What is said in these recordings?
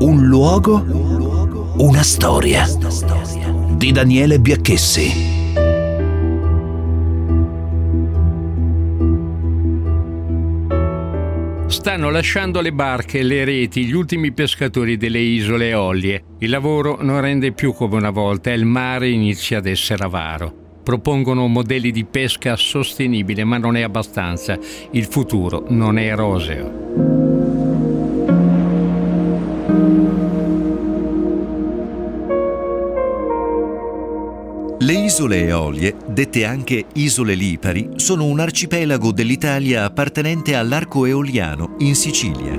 Un luogo, una storia. Di Daniele Biacchessi. Stanno lasciando le barche le reti gli ultimi pescatori delle isole Eolie. Il lavoro non rende più come una volta e il mare inizia ad essere avaro. Propongono modelli di pesca sostenibile, ma non è abbastanza. Il futuro non è roseo. Isole Eolie, dette anche isole Lipari, sono un arcipelago dell'Italia appartenente all'arco eoliano in Sicilia.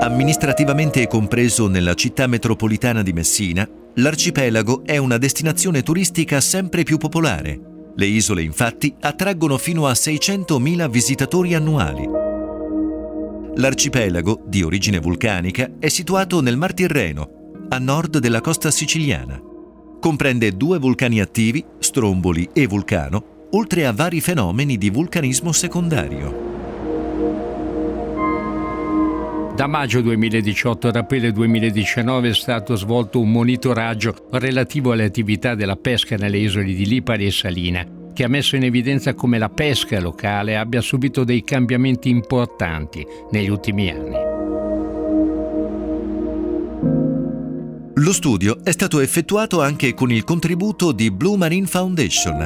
Amministrativamente compreso nella città metropolitana di Messina, l'arcipelago è una destinazione turistica sempre più popolare. Le isole infatti attraggono fino a 600.000 visitatori annuali. L'arcipelago, di origine vulcanica, è situato nel Mar Tirreno, a nord della costa siciliana. Comprende due vulcani attivi, Stromboli e Vulcano, oltre a vari fenomeni di vulcanismo secondario. Da maggio 2018 ad aprile 2019 è stato svolto un monitoraggio relativo alle attività della pesca nelle isole di Lipari e Salina, che ha messo in evidenza come la pesca locale abbia subito dei cambiamenti importanti negli ultimi anni. Lo studio è stato effettuato anche con il contributo di Blue Marine Foundation.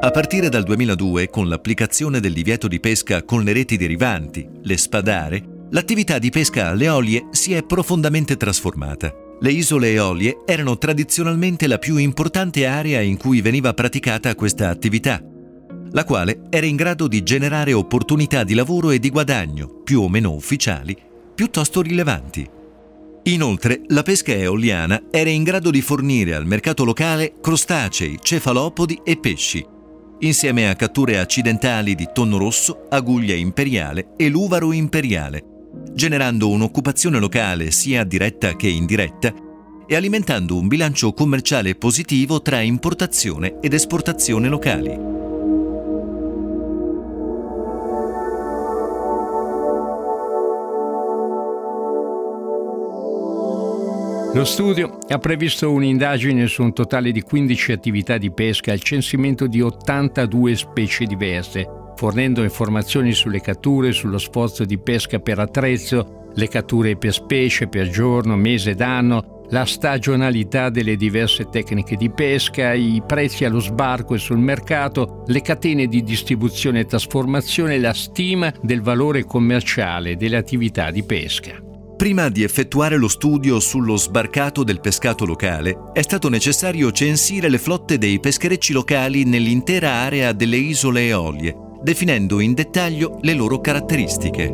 A partire dal 2002, con l'applicazione del divieto di pesca con le reti derivanti, le spadare, l'attività di pesca alle olie si è profondamente trasformata. Le isole Eolie erano tradizionalmente la più importante area in cui veniva praticata questa attività, la quale era in grado di generare opportunità di lavoro e di guadagno, più o meno ufficiali, piuttosto rilevanti. Inoltre, la pesca eoliana era in grado di fornire al mercato locale crostacei, cefalopodi e pesci, insieme a catture accidentali di tonno rosso, aguglia imperiale e luvaro imperiale, generando un'occupazione locale sia diretta che indiretta e alimentando un bilancio commerciale positivo tra importazione ed esportazione locali. Lo studio ha previsto un'indagine su un totale di 15 attività di pesca al censimento di 82 specie diverse, fornendo informazioni sulle catture, sullo sforzo di pesca per attrezzo, le catture per specie, per giorno, mese d'anno, la stagionalità delle diverse tecniche di pesca, i prezzi allo sbarco e sul mercato, le catene di distribuzione e trasformazione la stima del valore commerciale delle attività di pesca. Prima di effettuare lo studio sullo sbarcato del pescato locale, è stato necessario censire le flotte dei pescherecci locali nell'intera area delle isole Eolie, definendo in dettaglio le loro caratteristiche.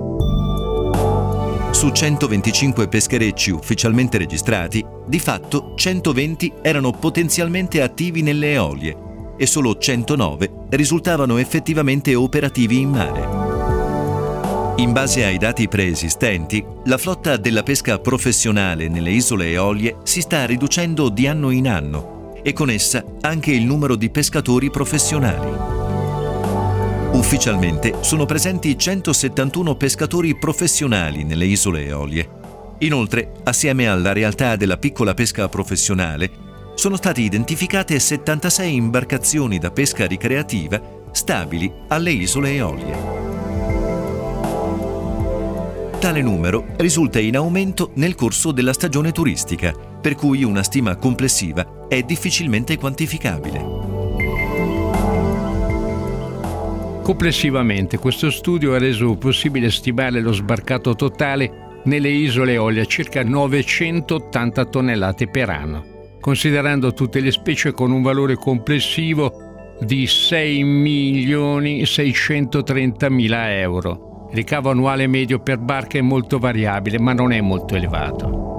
Su 125 pescherecci ufficialmente registrati, di fatto 120 erano potenzialmente attivi nelle Eolie e solo 109 risultavano effettivamente operativi in mare. In base ai dati preesistenti, la flotta della pesca professionale nelle isole Eolie si sta riducendo di anno in anno e con essa anche il numero di pescatori professionali. Ufficialmente sono presenti 171 pescatori professionali nelle isole Eolie. Inoltre, assieme alla realtà della piccola pesca professionale, sono state identificate 76 imbarcazioni da pesca ricreativa stabili alle isole Eolie. Tale numero risulta in aumento nel corso della stagione turistica, per cui una stima complessiva è difficilmente quantificabile. Complessivamente questo studio ha reso possibile stimare lo sbarcato totale nelle isole Eolie a circa 980 tonnellate per anno, considerando tutte le specie con un valore complessivo di 6 milioni 630 mila euro il ricavo annuale medio per barca è molto variabile, ma non è molto elevato.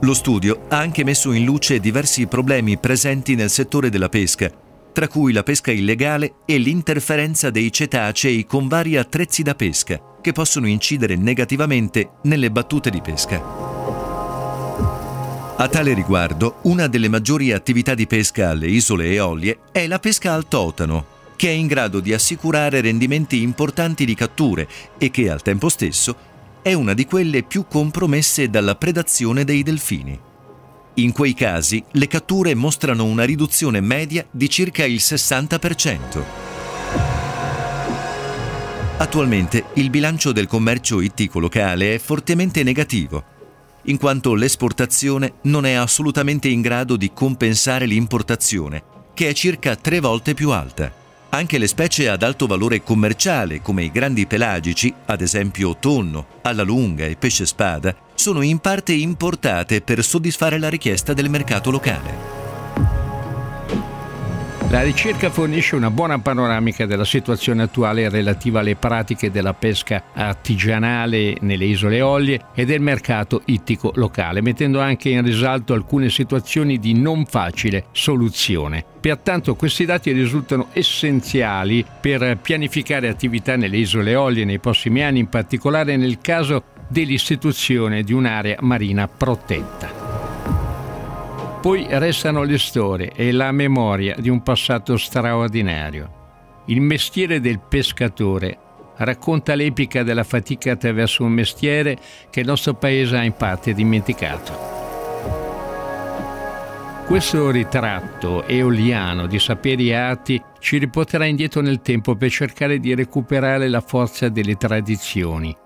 Lo studio ha anche messo in luce diversi problemi presenti nel settore della pesca, tra cui la pesca illegale e l'interferenza dei cetacei con vari attrezzi da pesca, che possono incidere negativamente nelle battute di pesca. A tale riguardo, una delle maggiori attività di pesca alle isole Eolie è la pesca al totano, che è in grado di assicurare rendimenti importanti di catture e che al tempo stesso è una di quelle più compromesse dalla predazione dei delfini. In quei casi le catture mostrano una riduzione media di circa il 60%. Attualmente il bilancio del commercio ittico locale è fortemente negativo, in quanto l'esportazione non è assolutamente in grado di compensare l'importazione, che è circa tre volte più alta. Anche le specie ad alto valore commerciale, come i grandi pelagici, ad esempio tonno, alla lunga e pesce spada, sono in parte importate per soddisfare la richiesta del mercato locale. La ricerca fornisce una buona panoramica della situazione attuale relativa alle pratiche della pesca artigianale nelle isole Ollie e del mercato ittico locale, mettendo anche in risalto alcune situazioni di non facile soluzione. Pertanto questi dati risultano essenziali per pianificare attività nelle isole Ollie nei prossimi anni, in particolare nel caso dell'istituzione di un'area marina protetta. Poi restano le storie e la memoria di un passato straordinario. Il mestiere del pescatore racconta l'epica della fatica attraverso un mestiere che il nostro paese ha in parte dimenticato. Questo ritratto eoliano di saperi e arti ci riporterà indietro nel tempo per cercare di recuperare la forza delle tradizioni.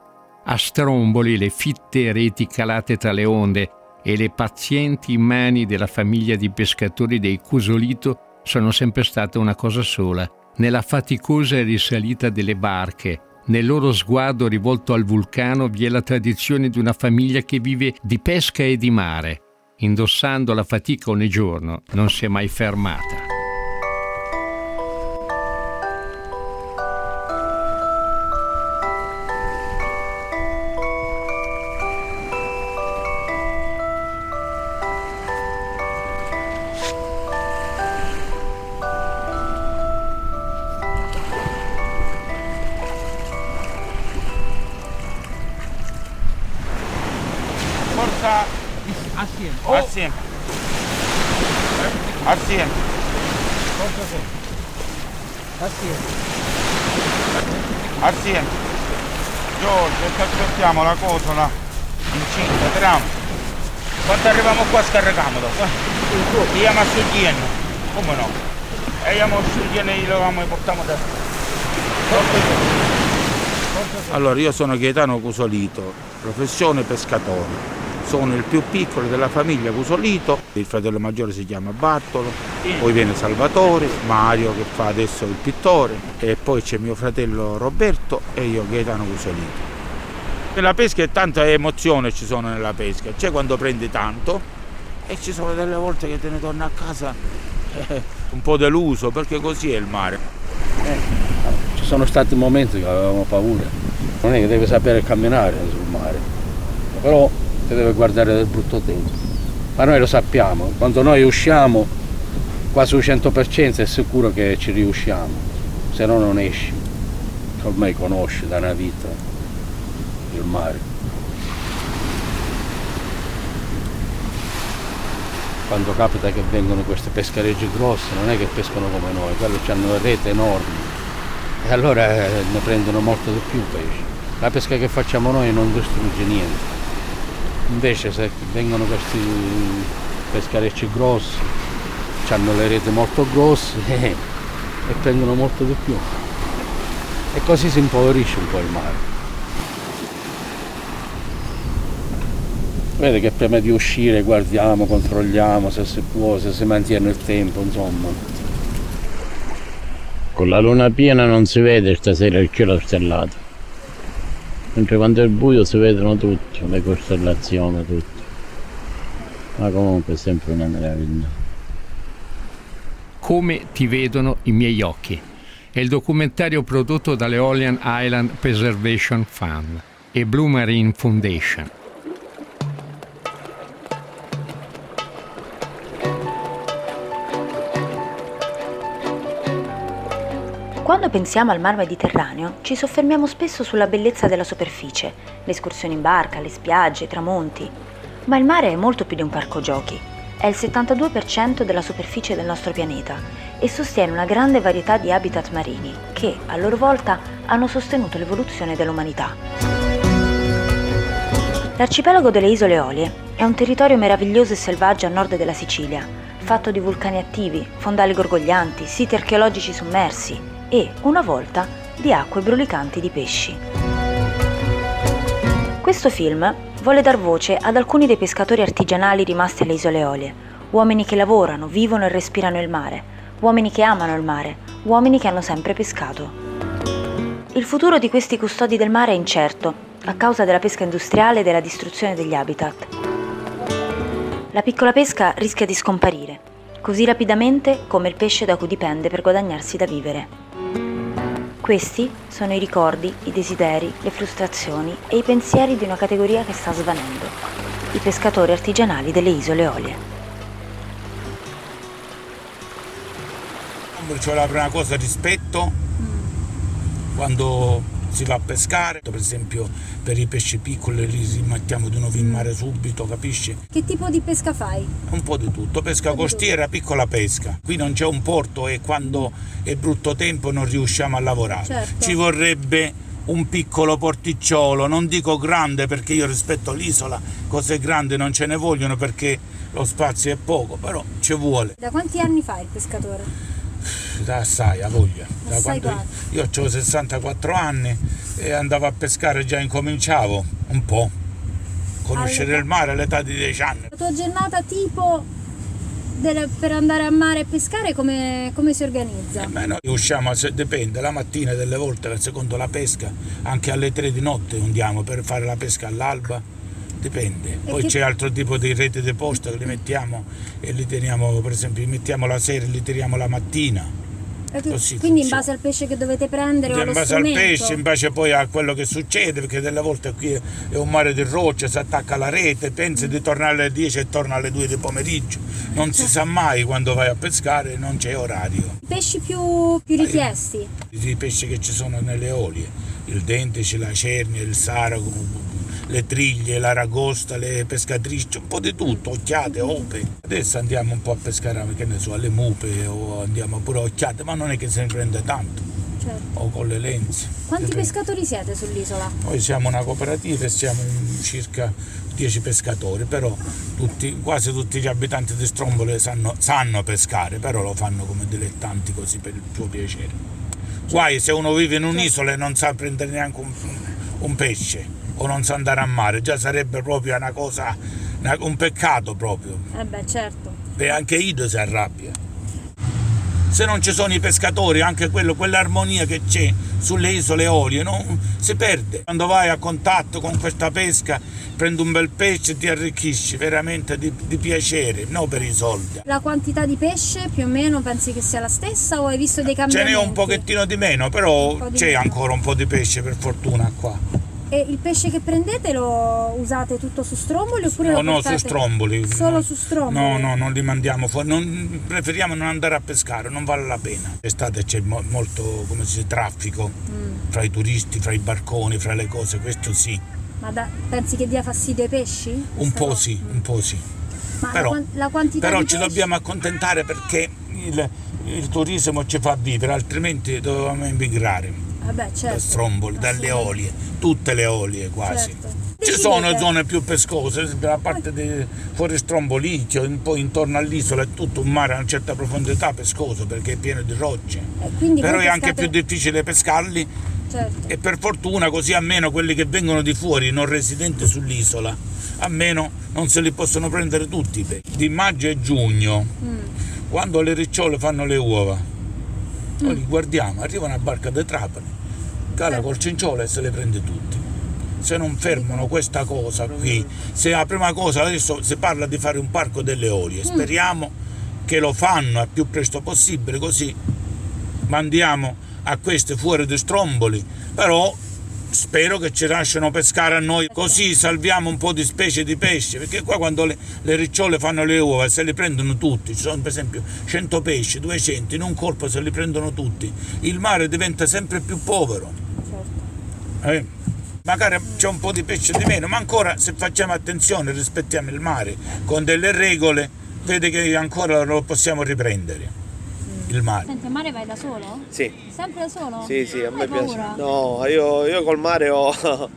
A stromboli le fitte reti calate tra le onde e le pazienti mani della famiglia di pescatori dei Cusolito sono sempre state una cosa sola. Nella faticosa risalita delle barche, nel loro sguardo rivolto al vulcano vi è la tradizione di una famiglia che vive di pesca e di mare. Indossando la fatica ogni giorno, non si è mai fermata. Assieme. Assieme. Giorgio, ti aspettiamo la cosola incinta, tram. Quando arriviamo qua scarichiamo dopo. Eh? Iamo a Sugieno. Come no? E iamo a Sugieno e lo portiamo da. Allora, io sono Gaetano Cusolito, professione pescatore sono il più piccolo della famiglia Cusolito, il fratello maggiore si chiama Bartolo, poi viene Salvatore, Mario che fa adesso il pittore e poi c'è mio fratello Roberto e io Gaetano Cusolito. Nella pesca è tanta emozione ci sono nella pesca, c'è quando prendi tanto e ci sono delle volte che te ne torni a casa eh, un po' deluso perché così è il mare. Eh, ci sono stati momenti che avevamo paura, non è che deve sapere camminare sul mare, però si deve guardare del brutto tempo. Ma noi lo sappiamo, quando noi usciamo quasi un 100% è sicuro che ci riusciamo, se no non esci. Ormai conosci da una vita il mare. Quando capita che vengono queste peschereggi grosse non è che pescano come noi, quelli hanno rete enormi e allora eh, ne prendono molto di più pesci. La pesca che facciamo noi non distrugge niente. Invece se vengono questi pescherecci grossi, hanno le reti molto grosse e, e prendono molto di più. E così si impoverisce un po' il mare. Vede che prima di uscire guardiamo, controlliamo se si può, se si mantiene il tempo, insomma. Con la luna piena non si vede stasera il cielo stellato mentre quando è buio si vedono tutto, le costellazioni, tutto. Ma comunque è sempre una meraviglia. Come ti vedono i miei occhi? È il documentario prodotto dall'Eolian Island Preservation Fund e Blue Marine Foundation. Quando pensiamo al mar Mediterraneo ci soffermiamo spesso sulla bellezza della superficie, le escursioni in barca, le spiagge, i tramonti. Ma il mare è molto più di un parco giochi. È il 72% della superficie del nostro pianeta e sostiene una grande varietà di habitat marini che, a loro volta, hanno sostenuto l'evoluzione dell'umanità. L'arcipelago delle Isole Eolie è un territorio meraviglioso e selvaggio a nord della Sicilia, fatto di vulcani attivi, fondali gorgoglianti, siti archeologici sommersi e, una volta, di acque brulicanti di pesci. Questo film vuole dar voce ad alcuni dei pescatori artigianali rimasti alle Isole Eolie, uomini che lavorano, vivono e respirano il mare, uomini che amano il mare, uomini che hanno sempre pescato. Il futuro di questi custodi del mare è incerto a causa della pesca industriale e della distruzione degli habitat. La piccola pesca rischia di scomparire, così rapidamente come il pesce da cui dipende per guadagnarsi da vivere. Questi sono i ricordi, i desideri, le frustrazioni e i pensieri di una categoria che sta svanendo, i pescatori artigianali delle isole Eolie. Ci vuole la prima cosa rispetto quando si va a pescare, per esempio per i pesci piccoli li rimettiamo di nuovo in mare subito, capisci? Che tipo di pesca fai? Un po' di tutto, pesca costiera, piccola pesca. Qui non c'è un porto e quando è brutto tempo non riusciamo a lavorare. Certo. Ci vorrebbe un piccolo porticciolo, non dico grande perché io rispetto l'isola, cose grandi non ce ne vogliono perché lo spazio è poco, però ci vuole. Da quanti anni fai il pescatore? Da assai, a voglia. Assai io ho 64 anni e andavo a pescare già incominciavo un po'. Conoscere All'età- il mare all'età di 10 anni. La tua giornata tipo del- per andare a mare e pescare come, come si organizza? Eh, beh, noi usciamo, dipende, la mattina delle volte, secondo la pesca, anche alle 3 di notte andiamo per fare la pesca all'alba, dipende. Poi che- c'è altro tipo di rete di posta che li mettiamo e li teniamo, per esempio, li mettiamo la sera e li tiriamo la mattina. Eh, tu- così Quindi in funziona. base al pesce che dovete prendere o in allo base al pesce, in base poi a quello che succede, perché delle volte qui è un mare di roccia, si attacca alla rete, pensi di tornare alle 10 e torna alle 2 di pomeriggio. Non si sa mai quando vai a pescare, non c'è orario. I pesci più, più richiesti? I pesci che ci sono nelle olie, il dentice, la cernia, il sarago, le triglie, l'aragosta, le pescatrici, un po' di tutto, occhiate, ope. Adesso andiamo un po' a pescare, che ne so, alle mupe o andiamo pure a occhiate, ma non è che se ne prende tanto, Certo. o con le lenze. Quanti Dipende. pescatori siete sull'isola? Noi siamo una cooperativa e siamo circa 10 pescatori, però tutti- quasi tutti gli abitanti di Strombole sanno, sanno pescare, però lo fanno come dilettanti così per il suo piacere. Guai se uno vive in un'isola e non sa prendere neanche un, un pesce o non sa andare a mare, già sarebbe proprio una cosa, una- un peccato proprio. Eh beh, certo. E anche Ido si arrabbia. Se non ci sono i pescatori, anche quello, quell'armonia che c'è sulle isole Eolie no? si perde. Quando vai a contatto con questa pesca, prendi un bel pesce e ti arricchisci veramente di, di piacere, non per i soldi. La quantità di pesce più o meno pensi che sia la stessa o hai visto dei Ce cambiamenti? n'è un pochettino di meno, però c'è meno. ancora un po' di pesce per fortuna qua. E il pesce che prendete lo usate tutto su stromboli oppure No, lo no, su stromboli. Solo su stromboli? No, no, non li mandiamo fuori. Non- preferiamo non andare a pescare, non vale la pena. L'estate c'è mo- molto, come si dice, traffico Mm. fra i turisti, fra i barconi, fra le cose, questo sì. Ma da- pensi che dia fastidio ai pesci? Un po' cosa? sì, un po' sì. Ma Però, la, quan- la quantità però ci pesci- dobbiamo accontentare perché il, il turismo ci fa vivere, altrimenti dovevamo emigrare Vabbè, da certo. Stromboli, dalle olie, tutte le olie quasi. Certo. Ci sono zone più pescose, la parte di fuori Strombolicchio, poi intorno all'isola è tutto un mare a una certa profondità pescoso perché è pieno di rocce. Eh, Però è anche pescate- più difficile pescarli Certo. e per fortuna così almeno quelli che vengono di fuori, non residenti sull'isola, almeno non se li possono prendere tutti. Di maggio e giugno, Mm. quando le ricciole fanno le uova, noi li guardiamo, arriva una barca di trapani, cala col cinciolo e se le prende tutti. Se non fermano questa cosa qui, se la prima cosa adesso si parla di fare un parco delle olie, speriamo che lo fanno al più presto possibile, così mandiamo a queste fuori di stromboli, però spero che ci lasciano pescare a noi, così salviamo un po' di specie di pesce, perché qua quando le, le ricciole fanno le uova se le prendono tutti, ci sono per esempio 100 pesci, 200, in un colpo se li prendono tutti, il mare diventa sempre più povero. Eh. Magari c'è un po' di pesce di meno, ma ancora se facciamo attenzione, rispettiamo il mare con delle regole, vede che ancora lo possiamo riprendere. Il mare. Senti, al mare vai da solo? Sì. Sempre da solo? Sì, sì, a me piace. No, io, io col mare ho,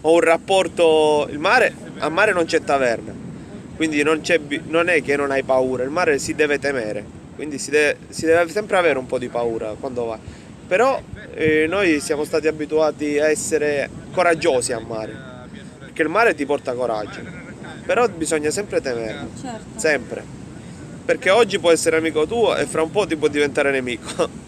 ho un rapporto. Il mare, al mare non c'è taverna, quindi non, c'è non è che non hai paura, il mare si deve temere, quindi si deve, si deve sempre avere un po' di paura quando va. Però eh, noi siamo stati abituati a essere coraggiosi al mare, perché il mare ti porta coraggio, però bisogna sempre temerlo, Certo. sempre. Perché oggi può essere amico tuo e fra un po' ti può diventare nemico.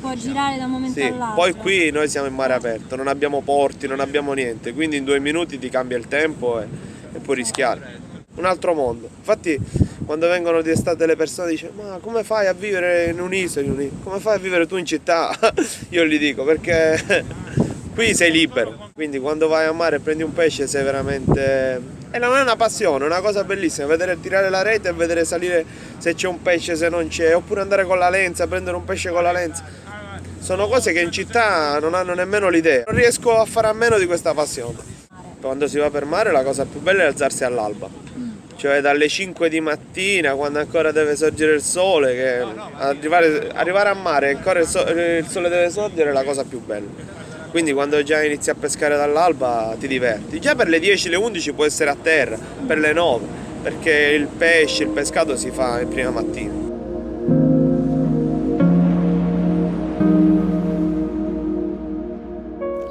Può girare da un momento Sì, all'altro. poi qui noi siamo in mare aperto, non abbiamo porti, non abbiamo niente, quindi in due minuti ti cambia il tempo e, e puoi rischiare. Un altro mondo. Infatti quando vengono di estate le persone dicono ma come fai a vivere in un'isola? Come fai a vivere tu in città? Io gli dico perché qui sei libero, quindi quando vai a mare e prendi un pesce sei veramente... E non è una passione, è una cosa bellissima, vedere tirare la rete e vedere salire se c'è un pesce, se non c'è, oppure andare con la lenza, prendere un pesce con la lenza. Sono cose che in città non hanno nemmeno l'idea. Non riesco a fare a meno di questa passione. Quando si va per mare la cosa più bella è alzarsi all'alba. Cioè dalle 5 di mattina, quando ancora deve sorgere il sole, che arrivare, arrivare a mare e ancora il, so- il sole deve sorgere è la cosa più bella. Quindi quando già inizi a pescare dall'alba ti diverti. Già per le 10, le 11 può essere a terra, per le 9, perché il pesce, il pescato si fa in prima mattina.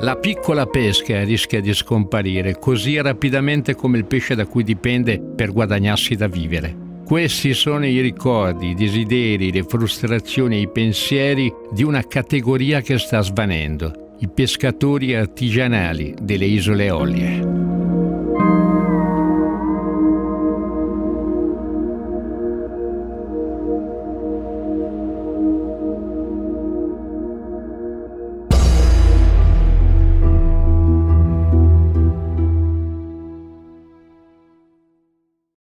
La piccola pesca rischia di scomparire così rapidamente come il pesce da cui dipende per guadagnarsi da vivere. Questi sono i ricordi, i desideri, le frustrazioni e i pensieri di una categoria che sta svanendo, i pescatori artigianali delle isole Olie.